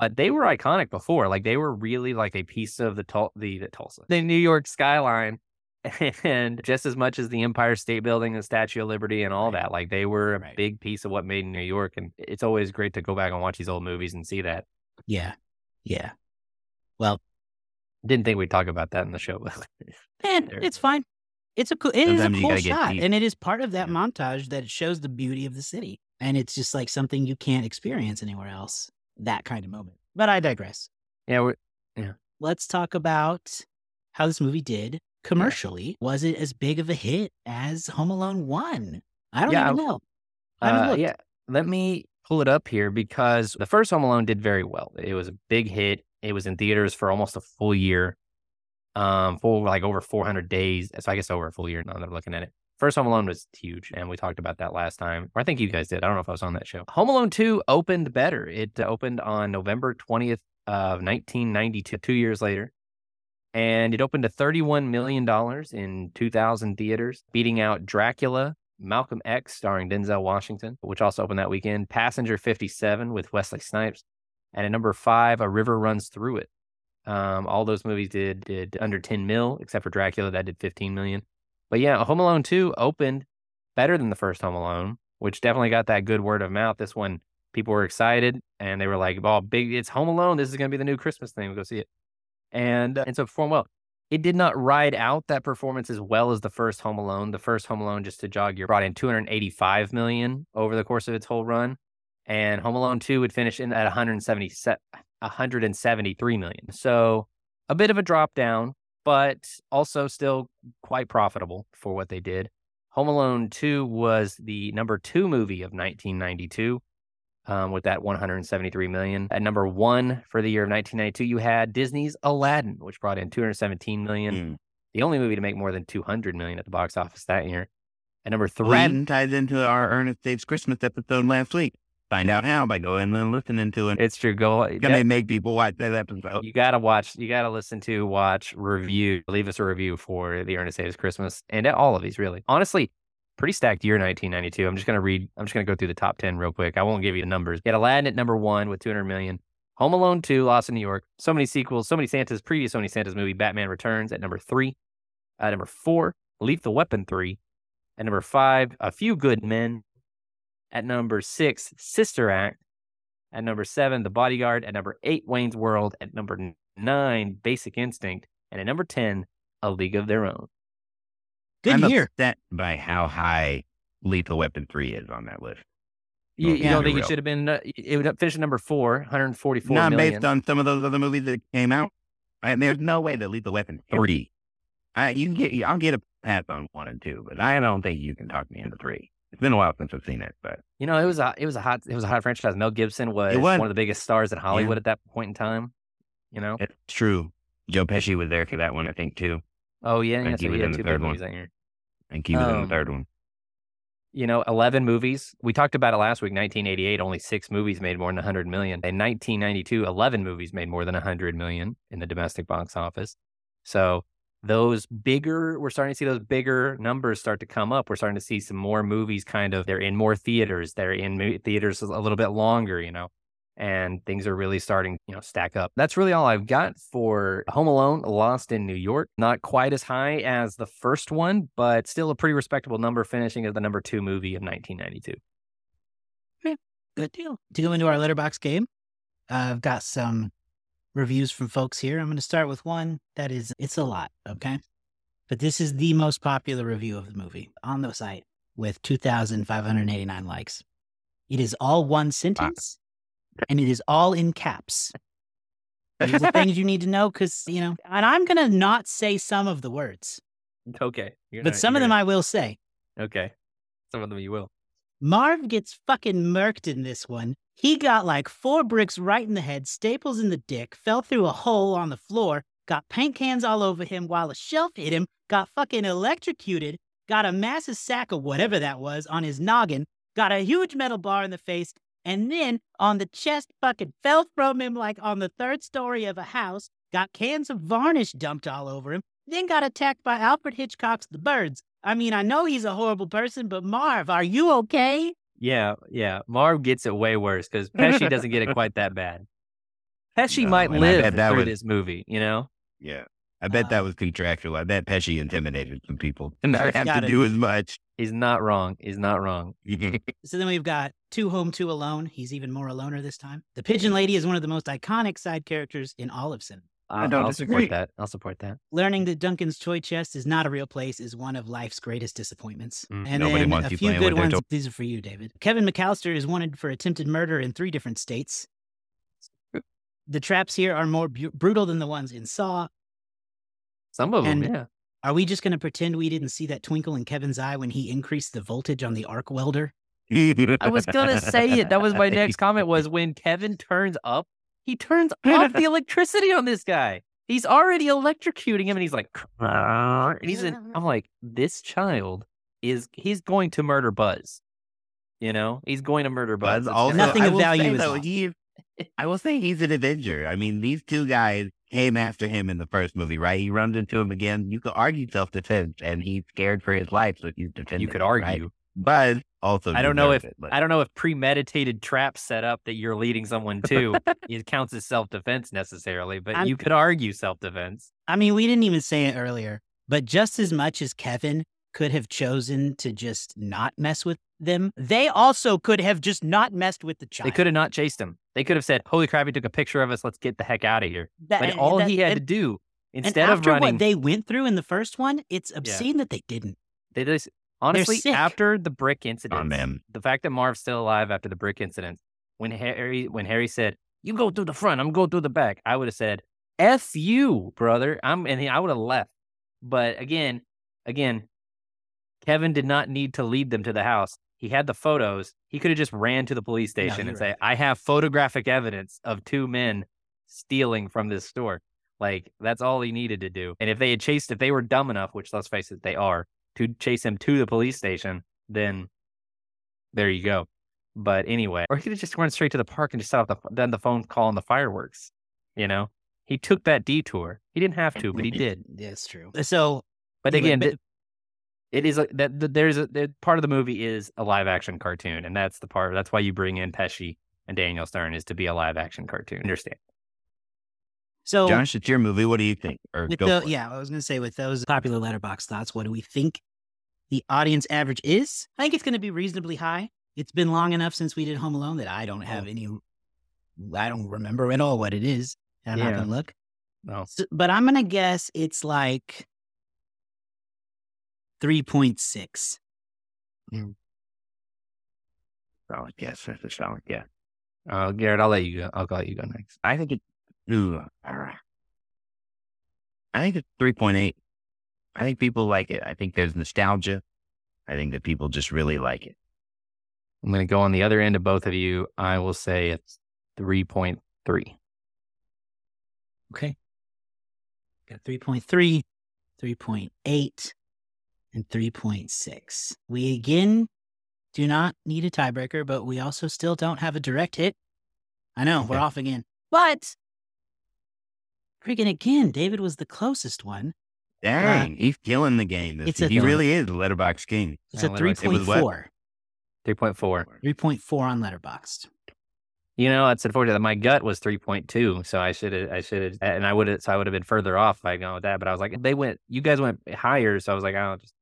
But they were iconic before. Like they were really like a piece of the Tul- the, the Tulsa, the New York skyline, and just as much as the Empire State Building, the Statue of Liberty, and all Right. that. Like they were a Right. big piece of what made New York. And it's always great to go back and watch these old movies and see that. Yeah. Yeah. Well, Didn't think we'd talk about that in the show, but man, it's fine. It's a cool, it is a Sometimes cool shot, and it is part of that Yeah. montage that shows the beauty of the city, and it's just like something you can't experience anywhere else. That kind of moment. But I digress. yeah, we're, Let's talk about how this movie did commercially. Was it as big of a hit as Home Alone One? I don't Yeah, even know. Uh, yeah, let me pull it up here because the first Home Alone did very well. It was a big hit. It was in theaters for almost a full year, um, for like over 400 days. So I guess over a full year now that I'm looking at it. First Home Alone was huge, and we talked about that last time. Or I think you guys did. I don't know if I was on that show. Home Alone 2 opened better. It opened on November 20th of 1992, two years later. And it opened to $31 million in 2,000 theaters, beating out Dracula, Malcolm X, starring Denzel Washington, which also opened that weekend, Passenger 57 with Wesley Snipes, and at number five, A River Runs Through It. Um, all those movies did did under 10 mil, except for Dracula, that did 15 million. But yeah, Home Alone 2 opened better than the first Home Alone, which definitely got that good word of mouth. This one, people were excited and they were like, oh, big, it's Home Alone. This is going to be the new Christmas thing. We'll go see it. And, uh, and so performed well. It did not ride out that performance as well as the first Home Alone. The first Home Alone, just to jog your, brought in 285 million over the course of its whole run. And Home Alone 2 would finish in at 170, 173 million. So a bit of a drop down, but also still quite profitable for what they did. Home Alone 2 was the number two movie of 1992 um, with that 173 million. At number one for the year of 1992, you had Disney's Aladdin, which brought in 217 million. Mm. The only movie to make more than 200 million at the box office that year. At number three, Aladdin ties into our Ernest Saves Christmas episode last week. Find out how by going and listening to it. it's true. Go. Eh, gonna make people watch that episode. You gotta watch. You gotta listen to, watch, review. Leave us a review for the Ernest Saves Christmas and all of these. Really, honestly, pretty stacked year 1992. I'm just gonna read. I'm just gonna go through the top 10 real quick. I won't give you the numbers. You had Aladdin at number one with 200 million. Home Alone 2, Lost in New York. So many sequels. So many Santa's previous Sony Santa's movie. Batman Returns at number three. At number four, Lethal Weapon 3. At number five, A Few Good Men. At number six, Sister Act. At number seven, The Bodyguard. At number eight, Wayne's World. At number nine, Basic Instinct. And at number 10, A League of Their Own. Good I'm year. upset by how high Lethal Weapon 3 is on that list. You, you don't be think it should have been, uh, it would finish at number four, 144 Not million. based on some of those other movies that came out. Right? There's no way that Lethal Weapon 3. I, you can get, I'll get a pass on 1 and 2, but I don't think you can talk me into 3. It's been a while since I've seen it, but You know, it was a it was a hot it was a hot franchise. Mel Gibson was, was. one of the biggest stars in Hollywood at that point in time. You know? it's true. Joe Pesci was there for that one, I think, too. Oh yeah, yeah. he So was in the third one. movies that year. I think he was in Um, the third one. You know, eleven movies. We talked about it last week. 1988, only six movies made more than 100 million. In 1992, 11 movies made more than 100 million in the domestic box office. So those bigger, we're starting to see those bigger numbers start to come up. We're starting to see some more movies. Kind of, they're in more theaters. They're in theaters a little bit longer. You know, and things are really starting, you know, stack up. That's really all I've got for Home Alone: Lost in New York. Not quite as high as the first one, but still a pretty respectable number, finishing as the number two movie of 1992. yeah, Good deal. To go into our letterboxd game, I've got some reviews from folks here. I'm going to start with one that is, it's a lot, okay? But this is the most popular review of the movie on the site with 2,589 likes. It is all one sentence and it is all in caps. These are things you need to know because, you know, and I'm going to not say some of the words, Okay, You're but not- some of them not- I will say. Okay. Some of them you will. Marv gets fucking murked in this one. He got like four bricks right in the head, staples in the dick, fell through a hole on the floor, got paint cans all over him while a shelf hit him, got fucking electrocuted, got a massive sack of whatever that was on his noggin, got a huge metal bar in the face, and then on the chest fucking fell from him like on the third story of a house, got cans of varnish dumped all over him, then got attacked by Alfred Hitchcock's The Birds. I mean, I know he's a horrible person, but Marv, are you okay? Yeah, yeah. Marv gets it way worse because Pesci doesn't get it quite that bad. Pesci No, might live that through was- this movie, you know? Yeah. I bet that Um, was contractual. I bet Pesci intimidated some people. And Not that's have to gotta- do as much. He's not wrong. He's not wrong. So then we've got Two Home, Two Alone. He's even more a loner this time. The Pigeon Lady is one of the most iconic side characters in all of cinema. I don't I'll disagree. support that. I'll support that. Learning that Duncan's toy chest is not a real place is one of life's greatest disappointments. Mm, and nobody then wants a few good ones. toy- These are for you, David. Kevin McAllister is wanted for attempted murder in three different states. The traps here are more bu- brutal than the ones in Saw. Some of them, yeah. Are we just going to pretend we didn't see that twinkle in Kevin's eye when he increased the voltage on the arc welder? I was gonna say it. That was my next comment. Was when Kevin turns up, he turns off the electricity on this guy. He's already electrocuting him, and he's like, and he's in. I'm like, this child is he's going to murder Buzz. You know, he's going to murder Buzz. Buzz also, Nothing I of will value say, is though, he, I will say he's an Avenger. I mean, these two guys came after him in the first movie, right? He runs into him again. You could argue self defense, and he's scared for his life, so he's defending. you could argue, right? Argue. Buzz also. I don't know if it, but- I don't know if premeditated trap set up that you're leading someone to it counts as self defense necessarily, but I'm- you could argue self defense. I mean, we didn't even say it earlier, but just as much as Kevin could have chosen to just not mess with them, they also could have just not messed with the child. They could have not chased him. They could have said, "Holy crap! He took a picture of us. Let's get the heck out of here." That- Like and- all that- he had to and- do and instead of running, what they went through in the first one, it's obscene that they didn't. they just honestly after the brick incident, oh, on them. the fact that Marv's still alive after the brick incident, when Harry when Harry said, "You go through the front, I'm going through the back," I would have said, "F you, brother." I'm and I would have left. But again, again, Kevin did not need to lead them to the house. He had the photos. He could have just ran to the police station you're and say, "I have photographic evidence of two men stealing from this store." Like that's all he needed to do. And if they had chased, if they were dumb enough, which let's face it, they are, to chase him to the police station, then there you go. But anyway, or he could have just run straight to the park and just set off the done the phone call and the fireworks. You know, he took that detour. He didn't have to, but he did. That's true. Uh, so, But again, th- it is a, that there's a part of the movie is a live action cartoon, and that's the part. That's why you bring in Pesci and Daniel Stern is to be a live action cartoon. Understand? so Josh, it's your movie. What do you think? Or go the yeah, I was gonna say with those popular letterboxd thoughts, what do we think the audience average is? I think it's gonna be reasonably high. It's been long enough since we did Home Alone that I don't have any. I don't remember at all what it is. I'm Yeah. not gonna look. No, So, but I'm gonna guess it's like three point six. solid guess. That's a solid guess. uh, Garrett, I'll let you go. I'll let you go next. I think it. Ooh, I think it's three point eight. I think people like it. I think there's nostalgia. I think that people just really like it. I'm going to go on the other end of both of you. I will say it's three point three. Okay. Got 3.3, 3.8, and 3.6. We again do not need a tiebreaker, but we also still don't have a direct hit. I know, we're off again. But freaking again, David was the closest one. Dang, he's killing the game. This a- he really is a letterboxd king. It's Yeah, a Letterboxd. It was what? 3.4. Three point four. 3.4 on Letterboxd. You know, it's unfortunate. That my gut was three point two, so I should have, I should have, and I would have, so I would have been further off if I'd gone with that. But I was like, they went, you guys went higher, so I was like, I'll just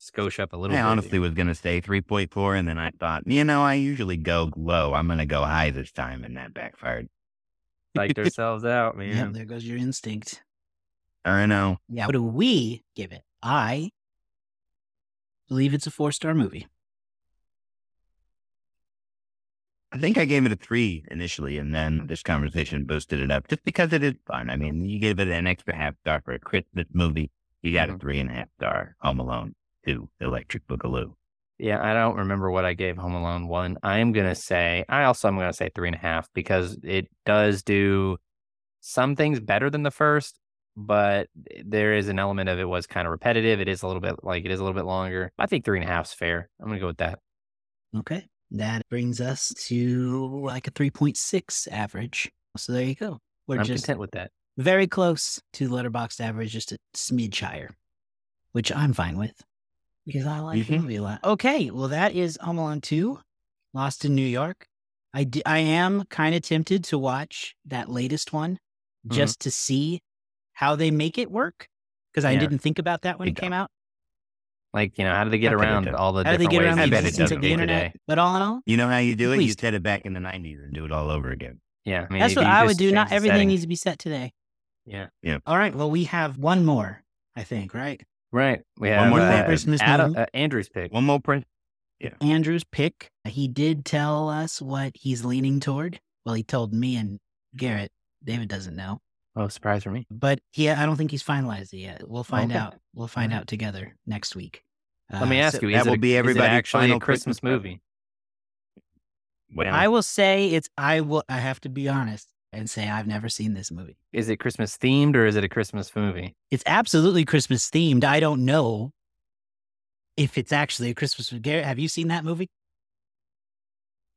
skosh up a little. I bit honestly here. was going to say 3.4, and then I thought, you know, I usually go low. I'm going to go high this time, and that backfired. psyched ourselves out, man. Yeah, there goes your instinct. I know. Yeah. What do we give it? I believe it's a four star movie. I think I gave it a three initially, and then this conversation boosted it up just because it is fun. I mean, you give it an extra half star for a Christmas movie. You got a Mhm. three and a half star Home Alone. 2, Electric Boogaloo. Yeah, I don't remember what I gave Home Alone one. I am gonna say I also am gonna say three and a half because it does do some things better than the first, but there is an element of it was kind of repetitive. It is a little bit like it is a little bit longer. I think three and a half is fair. I'm gonna go with that. Okay. That brings us to like a 3.6 average. So there you go. We're I'm just content with that. very close to letterboxd average, just a smidge higher, which I'm fine with because I like the Mhm. movie a lot. Okay, well that is Home Alone 2, Lost in New York. I, d- I am kind of tempted to watch that latest one Mhm. just to see how they make it work because I Yeah. didn't think about that when They it came don't. out. Like you know, how do they get I bet it around all the How do they get ways around I the bet it existence does of the internet? day? But all in all, You know how you do it? You set it back in the 90s and do it all over again. Yeah, I mean, that's what I would do. Not everything setting- needs to be set today. Yeah, Yeah. All right. Well, we have one more, I think, right? right. We have One more uh, thing. Christmas Adam, uh, Andrew's pick. One more print. Yeah. Andrew's pick. He did tell us what he's leaning toward. Well, he told me and Garrett. David doesn't know, Oh, surprise for me. but yeah, I don't think he's finalized it yet. We'll find Okay. out. We'll find Alright. out together next week. Let me Uh, ask so you: That will a- be is it everybody's actually a final Christmas Christmas movie? Well, I will say it's. I will. I have to be honest and say I've never seen this movie. Is it Christmas themed or is it a Christmas movie? It's absolutely Christmas themed. I don't know if it's actually a Christmas. Garrett, have you seen that movie?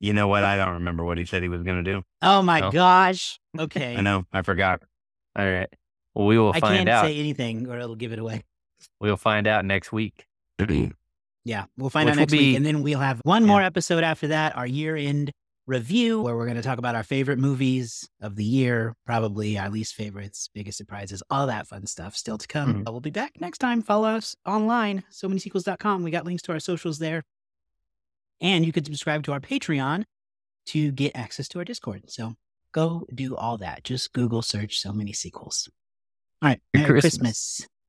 you know what? I don't remember what he said he was going to do. Oh my No. gosh. Okay. I know. I forgot. All right. Well, we will I find can't out. say anything or it'll give it away. We'll find out next week. Yeah, we'll find Which out will next week. And then we'll have one more episode after that, our year end review, where we're going to talk about our favorite movies of the year, probably our least favorites, biggest surprises, all that fun stuff still to come. Mhm. We'll be back next time. Follow us online, so many sequels.com. We got links to our socials there. And you could subscribe to our Patreon to get access to our Discord. So go do all that. Just Google search so many sequels. All right. Merry Christmas. Christmas.